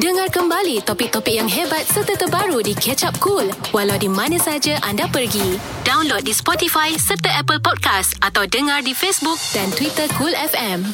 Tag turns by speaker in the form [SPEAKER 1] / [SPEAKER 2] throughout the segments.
[SPEAKER 1] Dengar kembali topik-topik yang hebat serta terbaru di Catch Up Cool walau di mana saja anda pergi. Download di Spotify serta Apple Podcast atau dengar di Facebook dan Twitter Cool FM.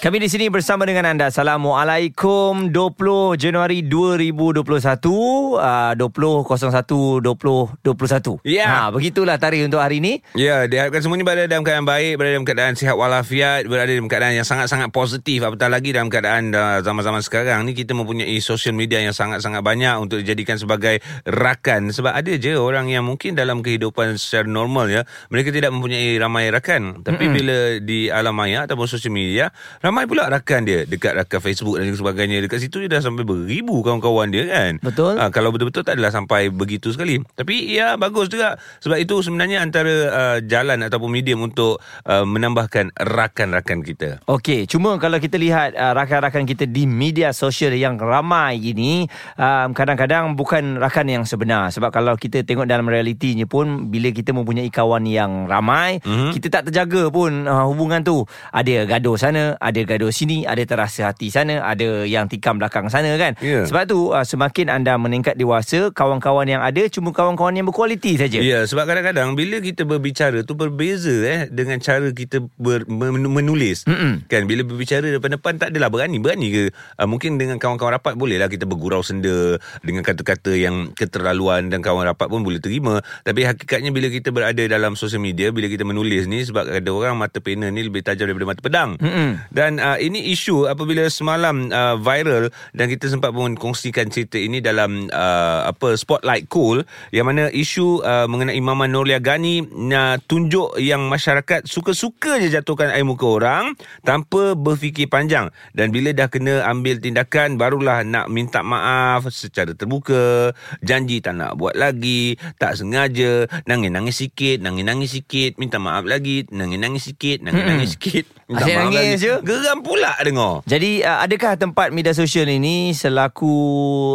[SPEAKER 2] Kami di sini bersama dengan anda. Assalamualaikum 20 Januari 2021 uh, 20.01 2021.
[SPEAKER 3] Ya.
[SPEAKER 2] Ha, begitulah tarikh untuk hari ini.
[SPEAKER 3] Ya, diharapkan semuanya berada dalam keadaan baik, berada dalam keadaan sihat walafiat, berada dalam keadaan yang sangat-sangat positif. Apatah lagi dalam keadaan uh, zaman-zaman sekarang ni kita mempunyai social media yang sangat-sangat banyak untuk dijadikan sebagai rakan. Sebab ada je orang yang mungkin dalam kehidupan secara normal ya, mereka tidak mempunyai ramai rakan. Tapi mm-hmm. bila di alam maya ataupun social media, ramai pula rakan dia dekat rakan Facebook dan sebagainya. Dekat situ dia dah sampai beribu kawan-kawan dia kan.
[SPEAKER 2] Betul.
[SPEAKER 3] Ha, kalau betul-betul tak adalah sampai begitu sekali. Tapi ya bagus juga sebab itu sebenarnya antara uh, jalan ataupun medium untuk uh, menambahkan rakan-rakan kita.
[SPEAKER 2] Okey, cuma kalau kita lihat uh, rakan-rakan kita di media sosial yang ramai ini, um, kadang-kadang bukan rakan yang sebenar. Sebab kalau kita tengok dalam realitinya pun, bila kita mempunyai kawan yang ramai, mm-hmm. kita tak terjaga pun uh, hubungan tu. Ada gaduh sana, ada gaduh sini, ada terasa hati sana, ada yang tikam belakang sana kan.
[SPEAKER 3] Ya.
[SPEAKER 2] Sebab tu uh, semakin anda meningkat dewasa, kawan-kawan yang ada cuma kawan-kawan yang berkualiti saja.
[SPEAKER 3] Ya, sebab kadang-kadang bila kita berbicara tu berbeza eh dengan cara kita ber, men- menulis.
[SPEAKER 2] Mm-mm.
[SPEAKER 3] Kan bila berbicara depan-depan tak adalah berani. Berani ke? Uh, mungkin dengan kawan-kawan rapat bolehlah kita bergurau senda dengan kata-kata yang keterlaluan dan kawan rapat pun boleh terima. Tapi hakikatnya bila kita berada dalam sosial media, bila kita menulis ni sebab ada orang mata pena ni lebih tajam daripada mata pedang.
[SPEAKER 2] Mm-mm.
[SPEAKER 3] Dan uh, ini isu apabila semalam uh, viral dan kita sempat pun kongsikan cerita ini dalam uh, apa Spotlight Cool yang mana isu uh, mengenai Mama Nolia Gani uh, tunjuk yang masyarakat suka-suka je jatuhkan air muka orang tanpa berfikir panjang. Dan bila dah kena ambil tindakan barulah nak minta maaf secara terbuka janji tak nak buat lagi tak sengaja nangis-nangis sikit nangis-nangis sikit minta maaf lagi nangis-nangis sikit nangis-nangis sikit minta
[SPEAKER 2] Asyik
[SPEAKER 3] maaf
[SPEAKER 2] nangis
[SPEAKER 3] lagi
[SPEAKER 2] je.
[SPEAKER 3] Geram pula dengar
[SPEAKER 2] Jadi uh, adakah tempat media sosial ini selaku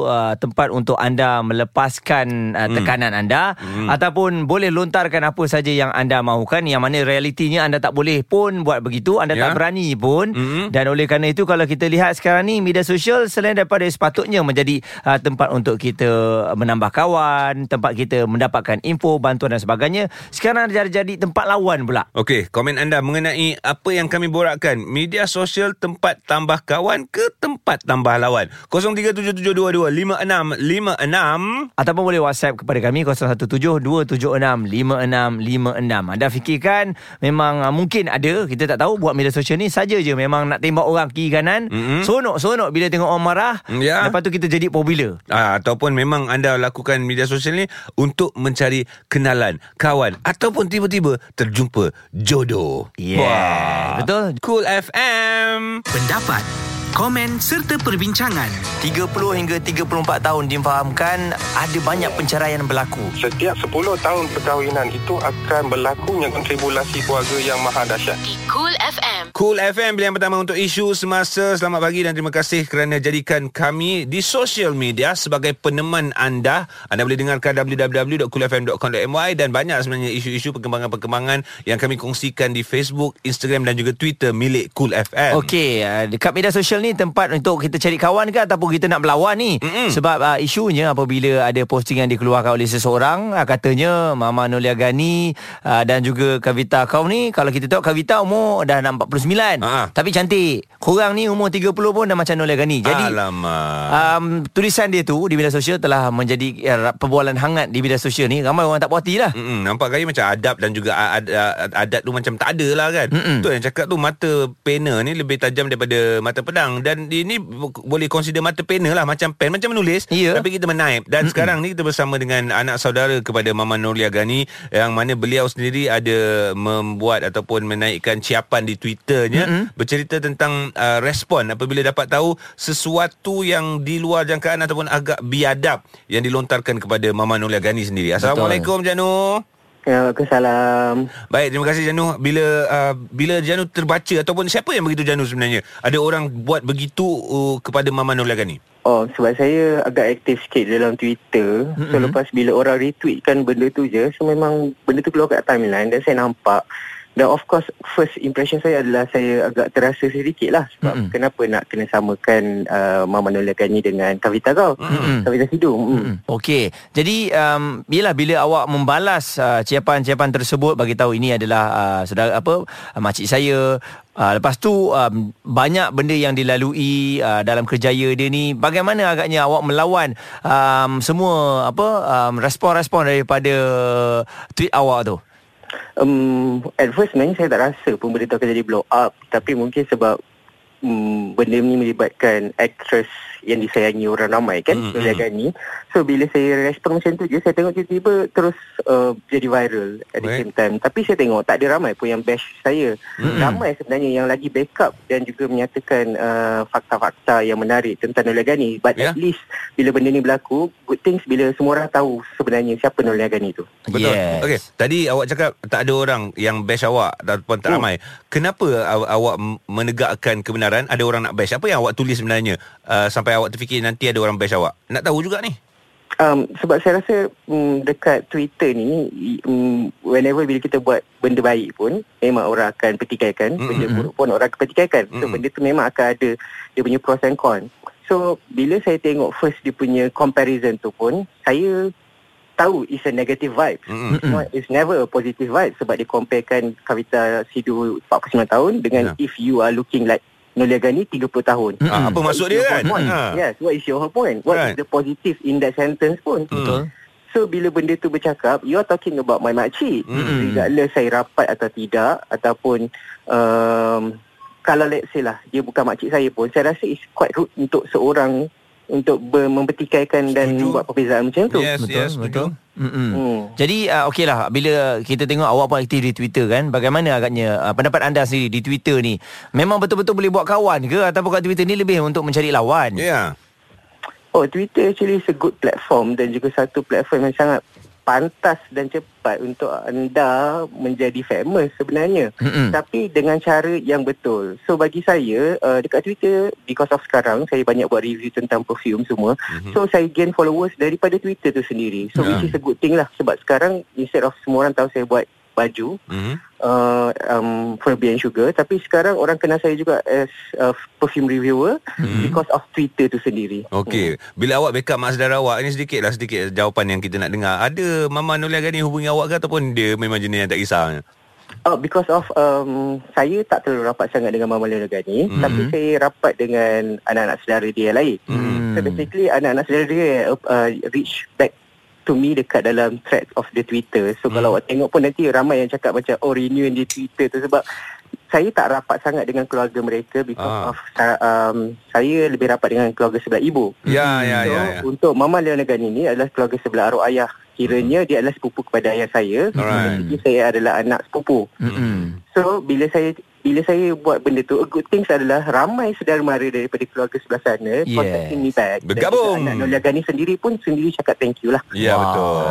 [SPEAKER 2] uh, tempat untuk anda melepaskan uh, tekanan anda
[SPEAKER 3] Hmm.
[SPEAKER 2] ataupun boleh lontarkan apa saja yang anda mahukan yang mana realitinya anda tak boleh pun buat begitu anda
[SPEAKER 3] Ya.
[SPEAKER 2] tak berani pun
[SPEAKER 3] Mhm.
[SPEAKER 2] dan oleh kerana itu kalau kita lihat sekarang ni media sosial selain daripada sepatutnya menjadi uh, tempat untuk kita menambah kawan tempat kita mendapatkan info bantuan dan sebagainya sekarang jadi jadi tempat lawan pula
[SPEAKER 3] Okey, komen anda mengenai apa yang kami borakkan. Media sosial tempat tambah kawan ke tempat tambah lawan? 0377225656.
[SPEAKER 2] Ataupun boleh WhatsApp kepada kami 0172765656. Anda fikirkan memang uh, mungkin ada kita tak tahu buat media sosial ni saja je memang nak tembak orang kiri kanan.
[SPEAKER 3] Mm-mm.
[SPEAKER 2] Sonok-sonok bila tengok orang marah.
[SPEAKER 3] Ya.
[SPEAKER 2] Lepas tu kita jadi popular.
[SPEAKER 3] Ah, ataupun memang anda lakukan media sosial ni untuk mencari kenalan, kawan ataupun tiba-tiba terjumpa jodoh.
[SPEAKER 2] Yeah. Betul?
[SPEAKER 3] Cool FM.
[SPEAKER 4] Pendapat, komen serta perbincangan.
[SPEAKER 2] 30 hingga 34 tahun difahamkan ada banyak penceraian berlaku.
[SPEAKER 5] Setiap 10 tahun perkahwinan itu akan berlakunya kontribulasi keluarga yang maha dahsyat.
[SPEAKER 1] Di Cool FM.
[SPEAKER 3] Cool FM pilihan pertama untuk isu semasa. Selamat pagi dan terima kasih kerana jadikan kami di social media sebagai peneman anda. Anda boleh dengarkan www.coolfm.com.my dan banyak sebenarnya isu-isu perkembangan-perkembangan yang kami kongsikan di Facebook, Instagram dan juga Twitter milik Cool FM.
[SPEAKER 2] Okey, uh, dekat media sosial ni tempat untuk kita cari kawan ke ataupun kita nak berlawan ni.
[SPEAKER 3] Mm-mm.
[SPEAKER 2] Sebab uh, isunya apabila ada posting yang dikeluarkan oleh seseorang, uh, katanya Mama Nolia Gani uh, dan juga Kavita kau ni, kalau kita tengok Kavita umur dah nak 49.
[SPEAKER 3] Ha.
[SPEAKER 2] Tapi cantik. Korang ni umur 30 pun dah macam Nolia Gani. Jadi
[SPEAKER 3] Alamak.
[SPEAKER 2] Um, tulisan dia tu di media sosial telah menjadi uh, perbualan hangat di media sosial ni. Ramai orang tak puas hati lah.
[SPEAKER 3] Mm-mm, nampak gaya macam adab dan juga ad, ad, adat tu macam tak ada lah kan.
[SPEAKER 2] Mm-mm.
[SPEAKER 3] Tu yang cakap tu mata pena ni lebih tajam daripada mata pedang dan ini bo- boleh consider mata pena lah macam pen macam menulis
[SPEAKER 2] Ya.
[SPEAKER 3] tapi kita menaip dan sekarang ni kita bersama dengan anak saudara kepada Mama Nolia Gani yang mana beliau sendiri ada membuat ataupun menaikkan ciapan di Twitternya
[SPEAKER 2] Mm-mm.
[SPEAKER 3] bercerita tentang uh, respon apabila dapat tahu sesuatu yang di luar jangkaan ataupun agak biadab yang dilontarkan kepada Mama Nolia Gani sendiri. Assalamualaikum Janu.
[SPEAKER 6] Waalaikumsalam.
[SPEAKER 3] Baik, terima kasih Janu. Bila uh, bila Janu terbaca ataupun siapa yang begitu Janu sebenarnya? Ada orang buat begitu uh, kepada Mama Nolia Gani?
[SPEAKER 6] Oh, sebab saya agak aktif sikit dalam Twitter. Mm-hmm. So, lepas bila orang retweetkan benda tu je, so memang benda tu keluar kat timeline dan saya nampak Dan of course first impression saya adalah saya agak terasa sedikit lah sebab
[SPEAKER 2] Mm-mm.
[SPEAKER 6] mm kenapa nak kena samakan uh, Mama Nolia Gani dengan Kavita kau.
[SPEAKER 2] Mm-mm.
[SPEAKER 6] Kavita Sidum. Mm.
[SPEAKER 2] Hmm. Okey. Jadi um bila bila awak membalas uh, ciapan-ciapan tersebut bagi tahu ini adalah uh, saudara apa uh, makcik saya uh, lepas tu um, banyak benda yang dilalui uh, dalam kerjaya dia ni bagaimana agaknya awak melawan um, semua apa um, respon-respon daripada tweet awak tu?
[SPEAKER 6] Um, at first sebenarnya saya tak rasa pun benda tu akan jadi blow up. Tapi mungkin sebab um, benda ni melibatkan actress yang disayangi orang ramai kan
[SPEAKER 3] Mm,
[SPEAKER 6] mm,
[SPEAKER 3] mm.
[SPEAKER 6] Gani so bila saya respon macam tu je saya tengok tiba-tiba terus uh, jadi viral at the
[SPEAKER 3] Baik.
[SPEAKER 6] same time tapi saya tengok tak ada ramai pun yang bash saya
[SPEAKER 3] Mm.
[SPEAKER 6] ramai sebenarnya yang lagi backup dan juga menyatakan uh, fakta-fakta yang menarik tentang Nolia Gani but
[SPEAKER 3] Ya.
[SPEAKER 6] at least bila benda ni berlaku good things bila semua orang tahu sebenarnya siapa Nolia Gani tu
[SPEAKER 3] Betul.
[SPEAKER 2] Yes.
[SPEAKER 3] Okey, tadi awak cakap tak ada orang yang bash awak ataupun tak
[SPEAKER 6] Hmm.
[SPEAKER 3] ramai. Kenapa aw- awak menegakkan kebenaran ada orang nak bash? Apa yang awak tulis sebenarnya uh, sampai awak terfikir nanti ada orang bash awak? Nak tahu juga ni.
[SPEAKER 6] Um, sebab saya rasa um, dekat Twitter ni um, whenever bila kita buat benda baik pun memang orang akan petikaikan
[SPEAKER 3] Mm-mm.
[SPEAKER 6] benda buruk pun orang akan petikaikan so
[SPEAKER 3] Mm-mm.
[SPEAKER 6] benda tu memang akan ada dia punya pros and cons so bila saya tengok first dia punya comparison tu pun saya tahu it's a negative vibe
[SPEAKER 3] Mm-mm.
[SPEAKER 6] It's, not, it's never a positive vibe sebab dia comparekan Kavita Sidu 49 tahun dengan
[SPEAKER 3] Ya.
[SPEAKER 6] if you are looking like Nolia Gani 30 tahun
[SPEAKER 3] Ah, apa
[SPEAKER 6] What
[SPEAKER 3] maksud dia kan?
[SPEAKER 6] point?
[SPEAKER 3] Ha.
[SPEAKER 6] Yes, what is your whole point? What
[SPEAKER 3] Right.
[SPEAKER 6] is the positive in that sentence pun?
[SPEAKER 3] Hmm.
[SPEAKER 2] Betul.
[SPEAKER 6] So bila benda tu bercakap, you are talking about my makcik.
[SPEAKER 3] Mm-mm.
[SPEAKER 6] Regardless saya rapat atau tidak ataupun um, kalau let's say lah dia bukan makcik saya pun, saya rasa it's quite rude untuk seorang untuk ber- mempertikaikan dan
[SPEAKER 3] Setuju.
[SPEAKER 6] buat perbezaan macam tu.
[SPEAKER 3] Yes,
[SPEAKER 2] Betul,
[SPEAKER 3] yes,
[SPEAKER 2] betul.
[SPEAKER 6] Hmm.
[SPEAKER 2] Jadi uh, okeylah bila kita tengok awak pun aktif di Twitter kan bagaimana agaknya uh, pendapat anda sendiri di Twitter ni memang betul-betul boleh buat kawan ke ataupun kat Twitter ni lebih untuk mencari lawan
[SPEAKER 3] Ya. Yeah.
[SPEAKER 6] Oh, Twitter actually is a good platform dan juga satu platform yang sangat pantas dan cepat untuk anda menjadi famous sebenarnya.
[SPEAKER 2] Mm-mm.
[SPEAKER 6] Tapi dengan cara yang betul. So bagi saya uh, dekat Twitter because of sekarang saya banyak buat review tentang perfume semua.
[SPEAKER 3] Mhm.
[SPEAKER 6] So saya gain followers daripada Twitter tu sendiri. So
[SPEAKER 3] Ya.
[SPEAKER 6] which is a good thing lah sebab sekarang instead of semua orang tahu saya buat baju
[SPEAKER 3] Mhm.
[SPEAKER 6] uh, um, Furby and Sugar tapi sekarang orang kenal saya juga as uh, perfume reviewer
[SPEAKER 3] Mhm.
[SPEAKER 6] because of Twitter tu sendiri.
[SPEAKER 3] Okey, bila awak backup mak saudara awak ini sedikitlah sedikit jawapan yang kita nak dengar. Ada Mama Nolia Gani hubungi awak ke ataupun dia memang jenis yang tak kisah?
[SPEAKER 6] Oh, because of um, saya tak terlalu rapat sangat dengan Mama Lena Gani,
[SPEAKER 3] Mhm.
[SPEAKER 6] tapi saya rapat dengan anak-anak saudara dia lain.
[SPEAKER 2] Hmm.
[SPEAKER 6] So basically anak-anak saudara dia uh, reach back to me dekat dalam thread of the Twitter. So
[SPEAKER 3] Hmm.
[SPEAKER 6] kalau awak tengok pun nanti ramai yang cakap macam oh renew di Twitter tu sebab saya tak rapat sangat dengan keluarga mereka because
[SPEAKER 3] Ah.
[SPEAKER 6] of um, saya lebih rapat dengan keluarga sebelah ibu.
[SPEAKER 3] Ya, ya,
[SPEAKER 6] so
[SPEAKER 3] ya, ya.
[SPEAKER 6] untuk Mama Leona Gani ni adalah keluarga sebelah arwah ayah. Kiranya dia adalah sepupu kepada ayah saya.
[SPEAKER 3] Alright.
[SPEAKER 6] Jadi saya adalah anak sepupu.
[SPEAKER 2] Mm-mm.
[SPEAKER 6] So bila saya bila saya buat benda tu a good things adalah ramai saudara mara daripada keluarga sebelah sana
[SPEAKER 2] Yes.
[SPEAKER 6] contacting me back. Dan
[SPEAKER 3] Bergabung.
[SPEAKER 6] juga Anak Nolia Gani sendiri pun sendiri cakap thank you lah.
[SPEAKER 3] Ya
[SPEAKER 2] Wow.
[SPEAKER 3] betul.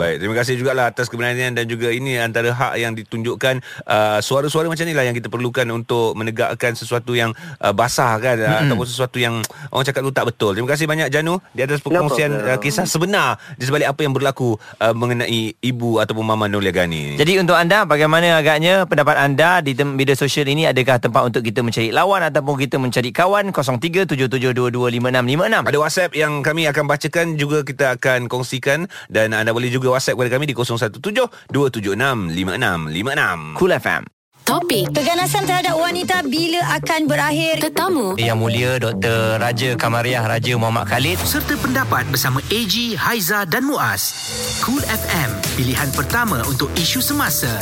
[SPEAKER 3] Baik, terima kasih jugalah atas keberanian dan juga ini antara hak yang ditunjukkan uh, suara-suara macam inilah yang kita perlukan untuk menegakkan sesuatu yang uh, basah kan mm-hmm. ataupun sesuatu yang orang cakap tu tak betul. Terima kasih banyak Janu di atas perkongsian
[SPEAKER 6] problem.
[SPEAKER 3] uh, kisah sebenar di sebalik apa yang berlaku uh, mengenai ibu ataupun mama Nolia Gani.
[SPEAKER 2] Jadi untuk anda bagaimana agaknya pendapat anda di media sosial ini adakah tempat untuk kita mencari lawan ataupun kita mencari kawan 0377225656
[SPEAKER 3] Ada WhatsApp yang kami akan bacakan juga kita akan kongsikan dan anda boleh juga WhatsApp kepada kami di 0172765656.
[SPEAKER 2] Cool FM
[SPEAKER 1] Topik
[SPEAKER 7] Keganasan terhadap wanita bila akan berakhir?
[SPEAKER 1] Tetamu
[SPEAKER 2] Yang Mulia Dr. Raja Kamariah Raja Muhammad Khalid
[SPEAKER 4] Serta pendapat bersama AG, Haiza dan Muaz. Cool FM, pilihan pertama untuk isu semasa.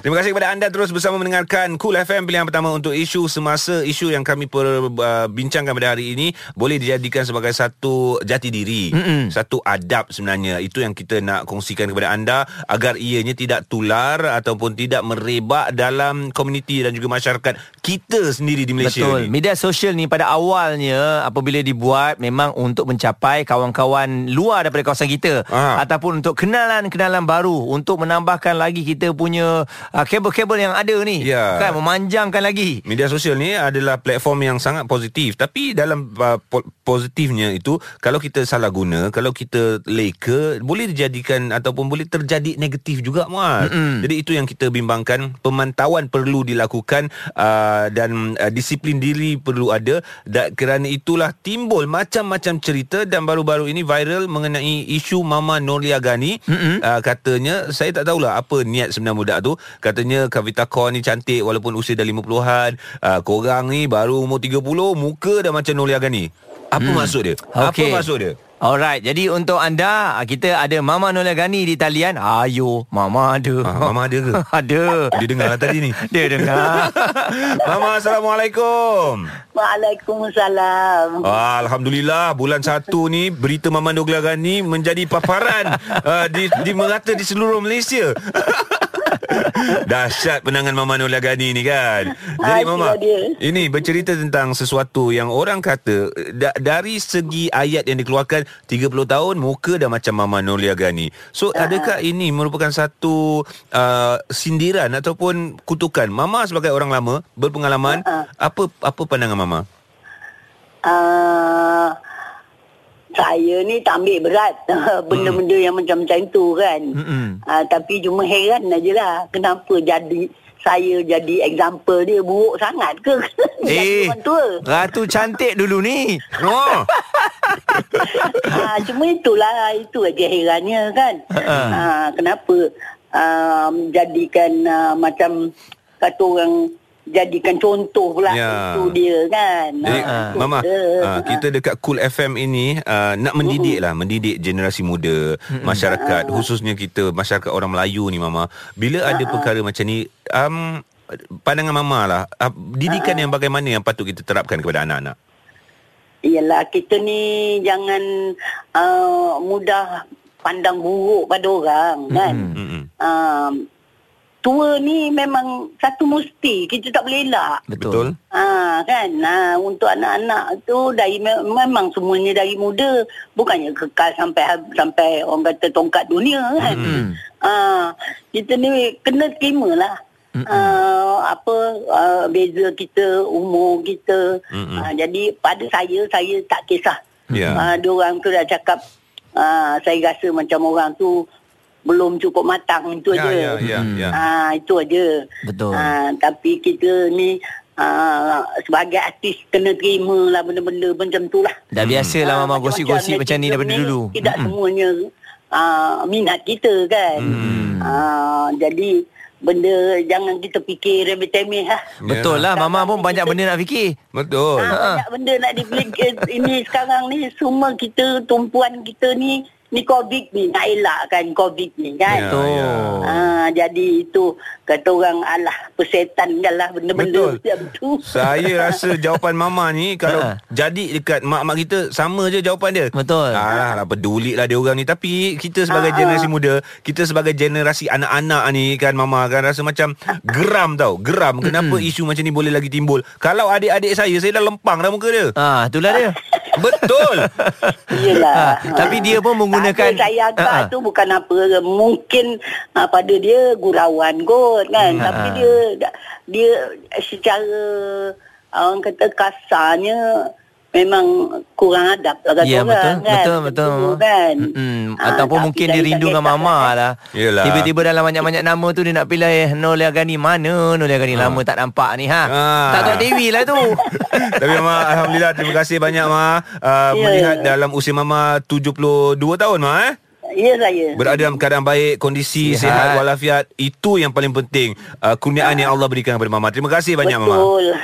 [SPEAKER 3] Terima kasih kepada anda terus bersama mendengarkan Cool FM pilihan pertama untuk isu semasa isu yang kami perbincangkan pada hari ini boleh dijadikan sebagai satu jati diri,
[SPEAKER 2] Mm-mm.
[SPEAKER 3] satu adab sebenarnya. Itu yang kita nak kongsikan kepada anda agar ianya tidak tular ataupun tidak merebak dalam komuniti dan juga masyarakat kita sendiri di Malaysia
[SPEAKER 2] Betul.
[SPEAKER 3] ni.
[SPEAKER 2] Media sosial ni pada awalnya apabila dibuat memang untuk mencapai kawan-kawan luar daripada kawasan kita
[SPEAKER 3] Ah.
[SPEAKER 2] ataupun untuk kenalan-kenalan baru untuk menambahkan lagi kita punya uh, kabel-kabel yang ada ni.
[SPEAKER 3] Ya.
[SPEAKER 2] Kan memanjangkan lagi.
[SPEAKER 3] Media sosial ni adalah platform yang sangat positif tapi dalam uh, po- positifnya itu kalau kita salah guna kalau kita leka boleh dijadikan ataupun boleh terjadi negatif juga Muaz. Mm-hmm. Jadi itu yang kita bimbangkan pemantauan perlu dilakukan uh, dan uh, disiplin diri perlu ada dan kerana itulah timbul macam-macam cerita dan baru-baru ini viral mengenai isu Mama Nolia Gani mm-hmm. uh, katanya saya tak tahulah apa niat sebenar budak tu katanya Kavita Kaur ni cantik walaupun usia dah 50-an uh, korang ni baru umur 30 muka dah macam Nolia Gani apa hmm. maksud dia
[SPEAKER 2] Okey.
[SPEAKER 3] apa maksud dia
[SPEAKER 2] Alright, jadi untuk anda, ah, kita ada Mama Nola Gani di talian. Ayo, Mama ada.
[SPEAKER 3] Ah, Mama ada ke?
[SPEAKER 2] ada.
[SPEAKER 3] Dia dengar lah tadi ni
[SPEAKER 2] Dia dengar.
[SPEAKER 3] Mama Assalamualaikum
[SPEAKER 8] Waalaikumsalam.
[SPEAKER 3] Ah, Alhamdulillah bulan satu ni berita Mama Nogla Gani menjadi paparan uh, di, di merata di seluruh Malaysia. Dahsyat penangan Mama Nola Gani ni kan. Jadi Mama,
[SPEAKER 8] dia.
[SPEAKER 3] ini bercerita tentang sesuatu yang orang kata da, dari segi ayat yang dikeluarkan 30 tahun muka dah macam Mama Nolia Gani. So
[SPEAKER 8] Ah.
[SPEAKER 3] adakah ini merupakan satu uh, sindiran ataupun kutukan Mama sebagai orang lama berpengalaman
[SPEAKER 8] Ah.
[SPEAKER 3] apa apa pandangan Mama?
[SPEAKER 8] Uh, saya ni tak ambil berat benda-benda yang macam-macam tu kan.
[SPEAKER 2] Mm-mm.
[SPEAKER 8] Uh, tapi cuma heran aja lah kenapa jadi saya jadi example dia buruk sangat ke?
[SPEAKER 2] Eh,
[SPEAKER 8] orang tua.
[SPEAKER 2] Ratu cantik dulu ni.
[SPEAKER 3] Oh.
[SPEAKER 8] ha, cuma itulah itu aja herannya kan. ha, kenapa um, jadikan uh, macam kata orang jadikan contoh pula
[SPEAKER 3] Ya.
[SPEAKER 8] itu dia kan.
[SPEAKER 3] Jadi
[SPEAKER 8] Ha,
[SPEAKER 3] Mama
[SPEAKER 8] dia.
[SPEAKER 3] uh, Kita dekat Cool FM ini uh, Nak mendidik lah Mendidik generasi muda Masyarakat Khususnya kita Masyarakat orang Melayu ni Mama Bila ada perkara macam ni um, Pandangan Mama lah uh, Didikan yang bagaimana Yang patut kita terapkan Kepada anak-anak
[SPEAKER 8] Yalah kita ni jangan uh, mudah pandang buruk pada orang kan.
[SPEAKER 3] Mm-mm.
[SPEAKER 8] Um, tua ni memang satu mesti kita tak boleh elak.
[SPEAKER 2] Betul.
[SPEAKER 8] Ha kan ha, untuk anak-anak tu dari me- memang semuanya dari muda bukannya kekal sampai sampai orang kata tongkat dunia kan.
[SPEAKER 2] Mm-mm.
[SPEAKER 8] Ha kita ni kena terima lah. Uh, apa uh, beza kita umur kita
[SPEAKER 3] Mm-mm.
[SPEAKER 8] uh, jadi pada saya saya tak kisah
[SPEAKER 3] Ya.
[SPEAKER 8] uh, dia orang tu dah cakap uh, saya rasa macam orang tu belum cukup matang itu
[SPEAKER 3] Ya,
[SPEAKER 8] aja
[SPEAKER 3] ya, ya, ya.
[SPEAKER 8] Ah itu aja.
[SPEAKER 2] Betul.
[SPEAKER 8] Ah tapi kita ni ah, sebagai artis kena terima lah benda-benda macam tu lah.
[SPEAKER 2] Dah biasalah
[SPEAKER 8] Ah,
[SPEAKER 2] Mama gosip-gosip macam ni daripada dulu.
[SPEAKER 8] Tidak
[SPEAKER 2] Mm-mm.
[SPEAKER 8] semuanya ah, minat kita kan. Ah, jadi benda jangan kita fikir remeh-temeh lah.
[SPEAKER 2] Betul lah Mama pun banyak benda nak fikir.
[SPEAKER 3] Betul
[SPEAKER 8] Ah, banyak benda nak dipikir ini sekarang ni semua kita tumpuan kita ni ni covid ni nak elakkan covid ni kan.
[SPEAKER 3] Ya,
[SPEAKER 2] Betul.
[SPEAKER 3] ya.
[SPEAKER 8] Ah, jadi itu kata orang alah persetan kan lah
[SPEAKER 3] Betul.
[SPEAKER 8] benda-benda macam tu.
[SPEAKER 3] Saya rasa jawapan Mama ni Kalau
[SPEAKER 2] Ha.
[SPEAKER 3] jadi dekat mak-mak kita Sama je jawapan dia
[SPEAKER 2] Betul.
[SPEAKER 3] Alah lah peduli lah dia orang ni Tapi kita sebagai
[SPEAKER 8] Ah,
[SPEAKER 3] generasi
[SPEAKER 8] ah.
[SPEAKER 3] muda Kita sebagai generasi anak-anak ni kan Mama kan Rasa macam geram tau Geram Kenapa isu macam ni boleh lagi timbul Kalau adik-adik saya Saya dah lempang dah muka dia
[SPEAKER 2] Ah, itulah dia.
[SPEAKER 3] Betul
[SPEAKER 8] Yelah.
[SPEAKER 2] Ha, tapi dia pun menggunakan-
[SPEAKER 8] Tak saya agak
[SPEAKER 2] Ha, ha.
[SPEAKER 8] tu bukan apa. Mungkin uh, pada dia gurauan kot kan.
[SPEAKER 2] Hmm,
[SPEAKER 8] Tapi
[SPEAKER 2] ha.
[SPEAKER 8] dia dia secara orang kata kasarnya memang kurang adab lah kata
[SPEAKER 2] Ya
[SPEAKER 8] orang
[SPEAKER 2] betul
[SPEAKER 8] kan.
[SPEAKER 2] Betul betul
[SPEAKER 8] tu kan.
[SPEAKER 2] Mm-mm.
[SPEAKER 8] Ah,
[SPEAKER 2] Ataupun mungkin dia rindu dengan mama
[SPEAKER 8] kan.
[SPEAKER 2] lah
[SPEAKER 3] Yelah.
[SPEAKER 2] Tiba-tiba dalam banyak-banyak nama tu Dia nak pilih Nolia Gani Mana Nolia Gani Lama tak nampak ni ha?
[SPEAKER 3] Ah.
[SPEAKER 2] Tak tahu TV lah tu
[SPEAKER 3] Tapi Mama Alhamdulillah Terima kasih banyak Ma uh,
[SPEAKER 8] Ya.
[SPEAKER 3] Melihat dalam usia Mama 72 tahun Ma eh
[SPEAKER 8] Ya saya.
[SPEAKER 3] Berada dalam keadaan baik Kondisi
[SPEAKER 2] Sihat.
[SPEAKER 3] sihat, walafiat Itu yang paling penting uh, Kurniaan yang Allah berikan kepada Mama Terima kasih banyak Mama
[SPEAKER 8] Betul.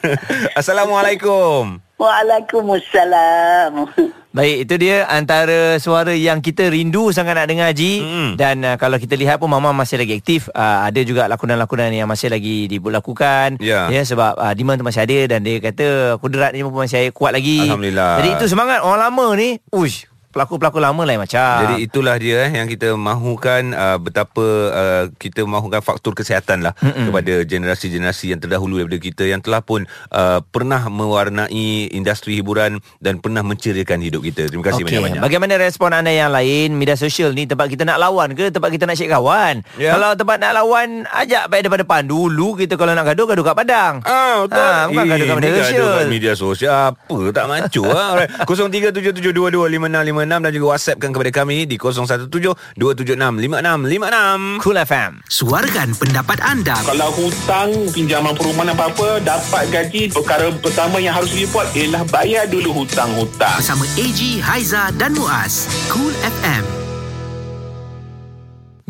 [SPEAKER 3] Assalamualaikum
[SPEAKER 8] Waalaikumsalam.
[SPEAKER 2] Baik itu dia Antara suara yang kita rindu Sangat nak dengar Haji
[SPEAKER 3] Mm.
[SPEAKER 2] Dan uh, kalau kita lihat pun Mama masih lagi aktif uh, Ada juga lakonan-lakonan Yang masih lagi dilakukan
[SPEAKER 3] Ya.
[SPEAKER 2] ya Sebab uh, demand tu masih ada Dan dia kata Kudrat ni pun masih kuat lagi
[SPEAKER 3] Alhamdulillah.
[SPEAKER 2] Jadi itu semangat Orang lama ni Uish pelakon-pelakon lama lain macam.
[SPEAKER 3] Jadi itulah dia eh, yang kita mahukan uh, betapa uh, kita mahukan faktor kesihatan lah Mm-mm. kepada generasi-generasi yang terdahulu daripada kita yang telah pun uh, pernah mewarnai industri hiburan dan pernah menceriakan hidup kita. Terima kasih
[SPEAKER 2] Okey,
[SPEAKER 3] banyak-banyak.
[SPEAKER 2] Bagaimana respon anda yang lain Media sosial ni Tempat kita nak lawan ke Tempat kita nak cek kawan
[SPEAKER 3] Ya.
[SPEAKER 2] Kalau tempat nak lawan Ajak baik depan-depan Dulu kita kalau nak gaduh Gaduh kat padang
[SPEAKER 3] Ah, betul.
[SPEAKER 2] Ah, bukan gaduh kat media
[SPEAKER 3] Ini gaduh
[SPEAKER 2] sosial.
[SPEAKER 3] kat media sosial. Apa tak macu ah. Alright. 0377225656 dan juga WhatsAppkan kepada kami di 0172765656.
[SPEAKER 2] Cool FM
[SPEAKER 4] Suarakan pendapat anda.
[SPEAKER 5] Kalau hutang, pinjaman perumahan apa-apa, dapat gaji, perkara pertama yang harus report ialah bayar dulu hutang-hutang.
[SPEAKER 4] Bersama AG, Haiza dan Muaz. Cool FM.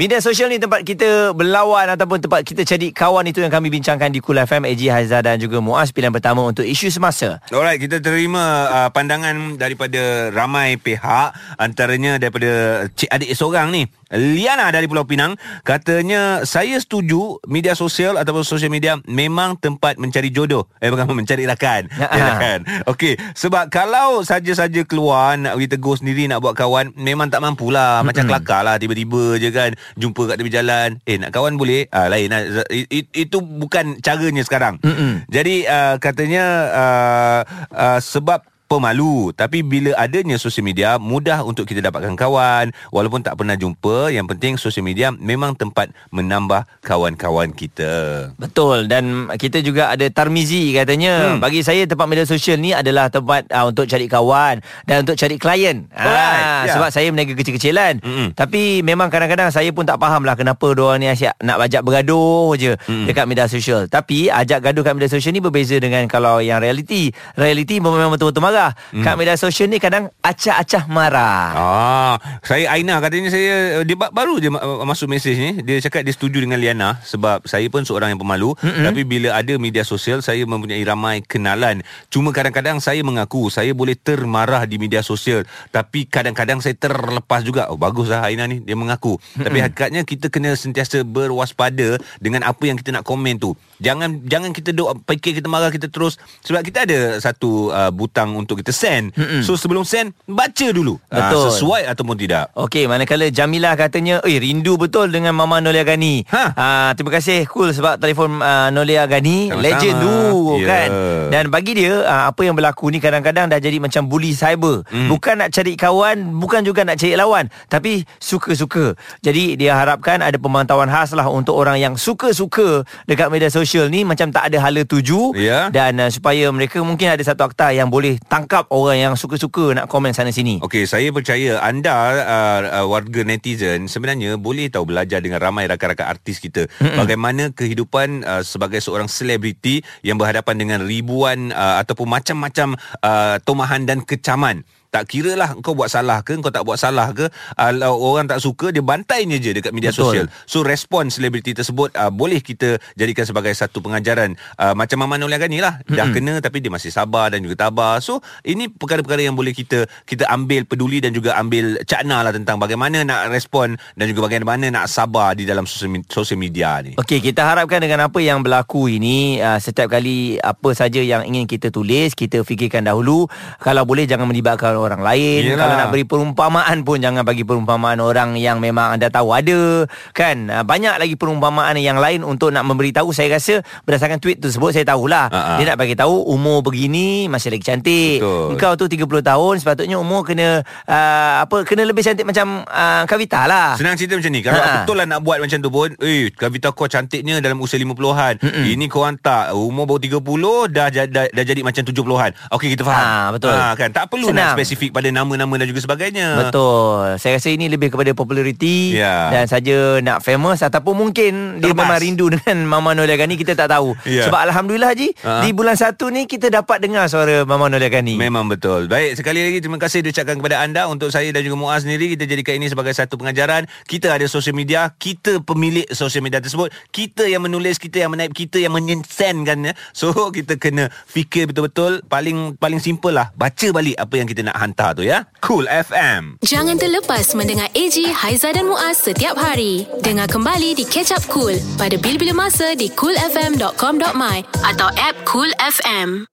[SPEAKER 2] Media sosial ni tempat kita berlawan ataupun tempat kita cari kawan itu yang kami bincangkan di Cool FM AG Haizah dan juga Muaz pilihan pertama untuk isu semasa.
[SPEAKER 3] Alright, kita terima uh, pandangan daripada ramai pihak antaranya daripada cik adik seorang ni. Liana dari Pulau Pinang katanya saya setuju media sosial ataupun sosial media memang tempat mencari jodoh. Eh bukan mencari rakan.
[SPEAKER 2] Ha,
[SPEAKER 3] Ya,
[SPEAKER 2] ha.
[SPEAKER 3] rakan. Okey, sebab kalau saja-saja keluar nak pergi tegur sendiri nak buat kawan memang tak mampulah. Macam kelakar lah tiba-tiba je kan jumpa kat tepi jalan. Eh nak kawan boleh? Ah lain lah. I- i- Itu bukan caranya sekarang.
[SPEAKER 2] Mm-mm.
[SPEAKER 3] Jadi uh, katanya uh, uh, sebab pemalu tapi bila adanya sosial media mudah untuk kita dapatkan kawan walaupun tak pernah jumpa yang penting sosial media memang tempat menambah kawan-kawan kita
[SPEAKER 2] Betul dan kita juga ada Tarmizi katanya hmm. bagi saya tempat media sosial ni adalah tempat uh, untuk cari kawan dan untuk cari klien.
[SPEAKER 3] Alright, ya.
[SPEAKER 2] sebab saya meniaga kecil-kecilan.
[SPEAKER 3] Mm-mm.
[SPEAKER 2] Tapi memang kadang-kadang saya pun tak faham lah kenapa diorang ni asyik nak bajak bergaduh je
[SPEAKER 3] Mm-mm.
[SPEAKER 2] dekat media sosial. Tapi ajak gaduh kat media sosial ni berbeza dengan kalau yang reality. Reality memang betul-betul marah.
[SPEAKER 3] Mm.
[SPEAKER 2] Kat media sosial ni kadang acah-acah marah.
[SPEAKER 3] Ah, saya Aina katanya saya dia ba- baru je ma- masuk mesej ni. Dia cakap dia setuju dengan Liana sebab saya pun seorang yang pemalu Mm-mm. tapi bila ada media sosial saya mempunyai ramai kenalan. Cuma kadang-kadang saya mengaku saya boleh termarah di media sosial tapi kadang-kadang saya terlepas juga. Oh baguslah Aina ni dia mengaku. Mm-mm. Tapi hakikatnya kita kena sentiasa berwaspada dengan apa yang kita nak komen tu. Jangan jangan kita duk fikir kita marah kita terus sebab kita ada satu uh, butang untuk kita send.
[SPEAKER 2] Mm-mm.
[SPEAKER 3] So sebelum send baca dulu. Ah,
[SPEAKER 2] Betul.
[SPEAKER 3] sesuai ataupun tidak.
[SPEAKER 2] Okey, manakala Jamilah katanya, "Eh, rindu betul dengan Mama Nolia Gani."
[SPEAKER 3] Ha.
[SPEAKER 2] Ah, terima kasih cool sebab telefon uh, Nolia Gani,
[SPEAKER 3] Sama-sama.
[SPEAKER 2] legend tu
[SPEAKER 3] Ya.
[SPEAKER 2] kan. Dan bagi dia, uh, apa yang berlaku ni kadang-kadang dah jadi macam bully cyber.
[SPEAKER 3] Hmm.
[SPEAKER 2] Bukan nak cari kawan, bukan juga nak cari lawan, tapi suka-suka. Jadi dia harapkan ada pemantauan khas lah untuk orang yang suka-suka dekat media sosial ni macam tak ada hala tuju
[SPEAKER 3] Ya.
[SPEAKER 2] dan uh, supaya mereka mungkin ada satu akta yang boleh tangkap orang yang suka-suka nak komen sana sini.
[SPEAKER 3] Okey, saya percaya anda uh, uh, warga netizen sebenarnya boleh tahu belajar dengan ramai rakan-rakan artis kita Mm-mm. bagaimana kehidupan uh, sebagai seorang selebriti yang berhadapan dengan ribuan uh, ataupun macam-macam uh, tomahan dan kecaman. Tak kira lah kau buat salah ke Kau tak buat salah ke Kalau orang tak suka Dia bantainya je Dekat media
[SPEAKER 2] Betul.
[SPEAKER 3] sosial. So respon selebriti tersebut uh, Boleh kita Jadikan sebagai satu pengajaran. Uh, Macam Mama Nolia Gani lah. Dah kena Tapi dia masih sabar Dan juga tabah So ini perkara-perkara yang boleh kita Kita ambil peduli Dan juga ambil cakna lah Tentang bagaimana nak respon Dan juga bagaimana nak sabar Di dalam sosial media ni.
[SPEAKER 2] Okey, kita harapkan dengan apa yang berlaku ini uh, setiap kali apa saja yang ingin kita tulis, kita fikirkan dahulu. Kalau boleh jangan melibatkan orang lain.
[SPEAKER 3] Yelah.
[SPEAKER 2] Kalau nak beri perumpamaan pun jangan bagi perumpamaan orang yang memang anda tahu ada, kan? Uh, banyak lagi perumpamaan yang lain untuk nak memberitahu. Saya rasa berdasarkan tweet tersebut saya tahulah.
[SPEAKER 3] Ha-ha.
[SPEAKER 2] Dia nak bagi tahu umur begini masih lagi cantik.
[SPEAKER 3] Betul.
[SPEAKER 2] Engkau tu 30 tahun sepatutnya umur kena uh, apa kena lebih cantik macam uh, Kavita lah.
[SPEAKER 3] Senang cerita macam ni Kalau
[SPEAKER 2] Ha.
[SPEAKER 3] betul lah nak buat macam tu pun Eh Kavita kau cantiknya Dalam usia 50-an
[SPEAKER 2] Mm-mm.
[SPEAKER 3] Ini korang tak Umur baru 30 Dah, dah, dah, dah jadi macam 70-an Okey kita faham
[SPEAKER 2] Ha, betul.
[SPEAKER 3] ha, kan? Tak perlu
[SPEAKER 2] Senang.
[SPEAKER 3] nak spesifik Pada nama-nama dan juga sebagainya
[SPEAKER 2] Betul. Saya rasa ini lebih kepada populariti
[SPEAKER 3] Ya.
[SPEAKER 2] dan saja nak famous ataupun mungkin dia
[SPEAKER 3] Terlepas.
[SPEAKER 2] memang rindu dengan Mama Nolia Gani kita tak tahu.
[SPEAKER 3] Ya.
[SPEAKER 2] Sebab alhamdulillah Haji
[SPEAKER 3] Ha.
[SPEAKER 2] di bulan satu ni kita dapat dengar suara Mama Nolia Gani.
[SPEAKER 3] Memang betul Baik sekali lagi Terima kasih diucapkan kepada anda Untuk saya dan juga Muaz sendiri Kita jadikan ini sebagai satu pengajaran Kita ada sosial media Kita pemilik sosial media tersebut Kita yang menulis Kita yang menaip Kita yang menyensenkan ya. So kita kena Fikir betul-betul Paling paling simple lah Baca balik Apa yang kita nak hantar tu ya Cool FM
[SPEAKER 1] Jangan terlepas mendengar AG, Haiza dan Muaz setiap hari. Dengar kembali di Catch Up Cool pada bila-bila masa di coolfm.com.my atau app Cool FM.